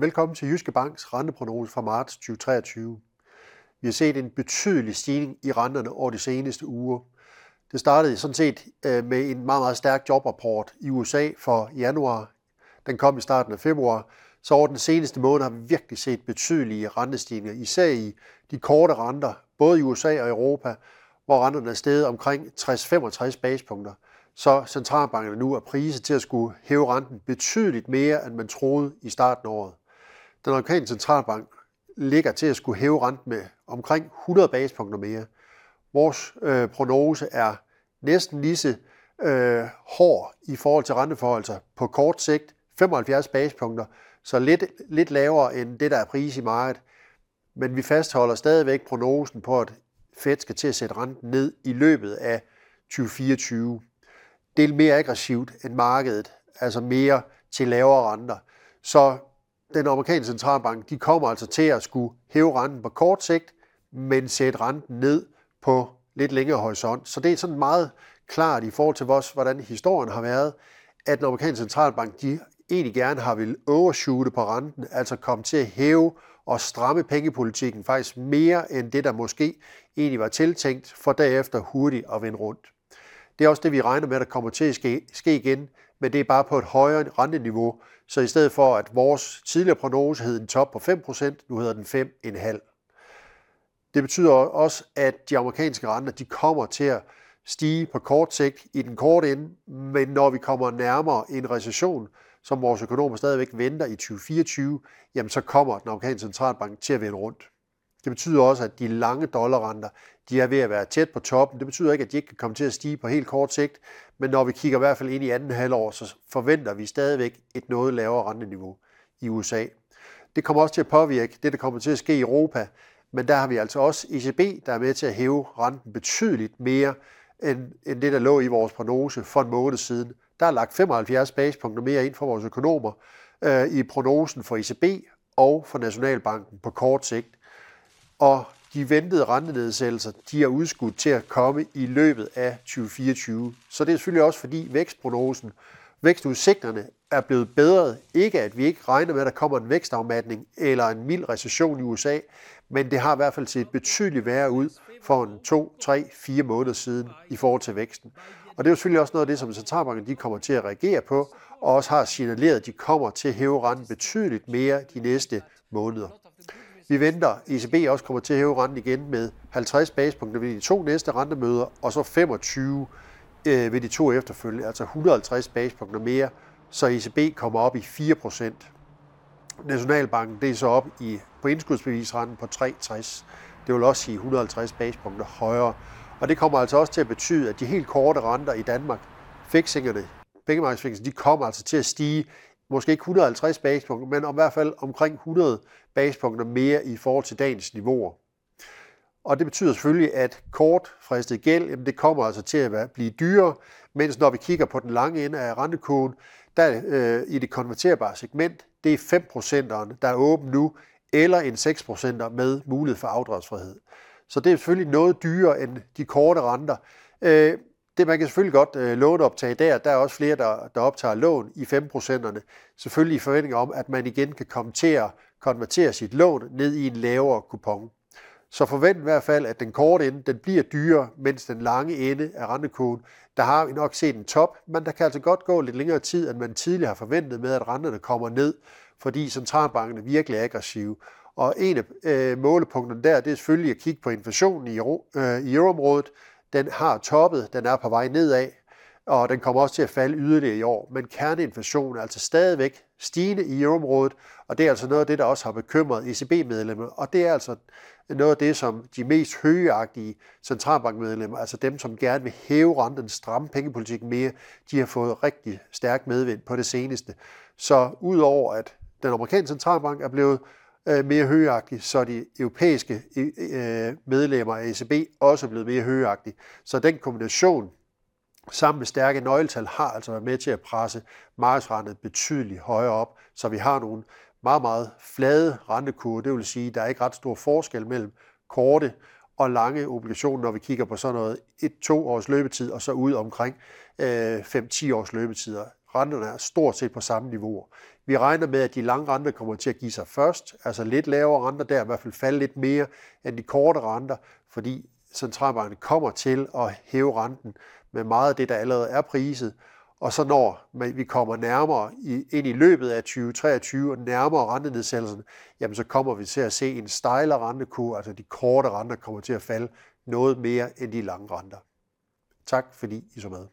Velkommen til Jyske Banks renteprognose fra marts 2023. Vi har set en betydelig stigning i renterne over de seneste uger. Det startede sådan set øh, med en meget, meget stærk jobrapport i USA for januar. Den kom i starten af februar. Så over den seneste måned har vi virkelig set betydelige rentestigninger, især i de korte renter, både i USA og Europa, hvor renterne er steget omkring 60-65 basepunkter så centralbankerne nu er priset til at skulle hæve renten betydeligt mere, end man troede i starten af året. Den amerikanske centralbank ligger til at skulle hæve renten med omkring 100 basepunkter mere. Vores øh, prognose er næsten lige så øh, hård i forhold til renteforholdelser på kort sigt, 75 basepunkter, så lidt, lidt lavere end det, der er pris i markedet. Men vi fastholder stadigvæk prognosen på, at Fed skal til at sætte renten ned i løbet af 2024 det er mere aggressivt end markedet, altså mere til lavere renter. Så den amerikanske centralbank, de kommer altså til at skulle hæve renten på kort sigt, men sætte renten ned på lidt længere horisont. Så det er sådan meget klart i forhold til os, hvordan historien har været, at den amerikanske centralbank, de egentlig gerne har vil overshoote på renten, altså komme til at hæve og stramme pengepolitikken faktisk mere end det, der måske egentlig var tiltænkt, for derefter hurtigt at vende rundt. Det er også det, vi regner med, der kommer til at ske, ske igen, men det er bare på et højere renteniveau. Så i stedet for, at vores tidligere prognose hed en top på 5%, nu hedder den 5,5%. Det betyder også, at de amerikanske renter de kommer til at stige på kort sigt i den korte ende, men når vi kommer nærmere en recession, som vores økonomer stadigvæk venter i 2024, jamen så kommer den amerikanske centralbank til at vende rundt. Det betyder også, at de lange dollarrenter de er ved at være tæt på toppen. Det betyder ikke, at de ikke kan komme til at stige på helt kort sigt, men når vi kigger i hvert fald ind i anden halvår, så forventer vi stadigvæk et noget lavere renteniveau i USA. Det kommer også til at påvirke det, der kommer til at ske i Europa, men der har vi altså også ECB, der er med til at hæve renten betydeligt mere end, end det, der lå i vores prognose for en måned siden. Der er lagt 75 basispunkter mere ind for vores økonomer øh, i prognosen for ECB og for Nationalbanken på kort sigt og de ventede rentenedsættelser, de er udskudt til at komme i løbet af 2024. Så det er selvfølgelig også fordi vækstprognosen, vækstudsigterne er blevet bedre. Ikke at vi ikke regner med, at der kommer en vækstafmatning eller en mild recession i USA, men det har i hvert fald set betydeligt værre ud for en 2, 3, 4 måneder siden i forhold til væksten. Og det er jo selvfølgelig også noget af det, som centralbanken de kommer til at reagere på, og også har signaleret, at de kommer til at hæve renten betydeligt mere de næste måneder. Vi venter, ECB også kommer til at hæve renten igen med 50 basepunkter ved de to næste rentemøder, og så 25 øh, ved de to efterfølgende, altså 150 basepunkter mere, så ECB kommer op i 4% Nationalbanken det er så op i, på indskudsbevisrenten på 3,60. Det vil også sige 150 basepunkter højere. Og det kommer altså også til at betyde, at de helt korte renter i Danmark, fixingerne, pengemarkedsfixingerne, de kommer altså til at stige måske ikke 150 basepunkter, men om i hvert fald omkring 100 basepunkter mere i forhold til dagens niveauer. Og det betyder selvfølgelig, at kortfristet gæld, jamen det kommer altså til at blive dyrere, mens når vi kigger på den lange ende af rentekurven, der øh, i det konverterbare segment, det er 5%'erne, der er åben nu, eller en 6%'er med mulighed for afdragsfrihed. Så det er selvfølgelig noget dyrere end de korte renter. Øh, det man kan selvfølgelig godt øh, låneoptage der. Der er også flere, der, der optager lån i 5%'erne. Selvfølgelig i forventning om, at man igen kan komme til at konvertere sit lån ned i en lavere kupon. Så forvent i hvert fald, at den korte ende den bliver dyrere, mens den lange ende af rentekurven, der har vi nok set en top, men der kan altså godt gå lidt længere tid, end man tidligere har forventet med, at renterne kommer ned, fordi centralbankerne virkelig er aggressive. Og en af øh, målepunkterne der, det er selvfølgelig at kigge på inflationen i, euro, øh, i euroområdet, den har toppet, den er på vej nedad, og den kommer også til at falde yderligere i år. Men kerneinflationen er altså stadigvæk stigende i euroområdet, og det er altså noget af det, der også har bekymret ECB-medlemmer. Og det er altså noget af det, som de mest højagtige centralbankmedlemmer, altså dem, som gerne vil hæve renten, stramme pengepolitik mere, de har fået rigtig stærk medvind på det seneste. Så udover at den amerikanske centralbank er blevet Øh, mere højagtig, så de europæiske øh, medlemmer af ECB også er blevet mere højagtige. Så den kombination sammen med stærke nøgletal har altså været med til at presse markedsrentet betydeligt højere op, så vi har nogle meget, meget flade rentekurve. Det vil sige, at der er ikke ret stor forskel mellem korte og lange obligationer, når vi kigger på sådan noget 1-2 års løbetid, og så ud omkring øh, 5-10 års løbetider. Renterne er stort set på samme niveau. Vi regner med, at de lange renter kommer til at give sig først, altså lidt lavere renter der, i hvert fald falde lidt mere end de korte renter, fordi centralbanken kommer til at hæve renten med meget af det, der allerede er priset, og så når vi kommer nærmere ind i løbet af 2023 og nærmere rentenedsættelsen, jamen så kommer vi til at se en stejlere rentekurve, altså de korte renter kommer til at falde noget mere end de lange renter. Tak fordi I så med.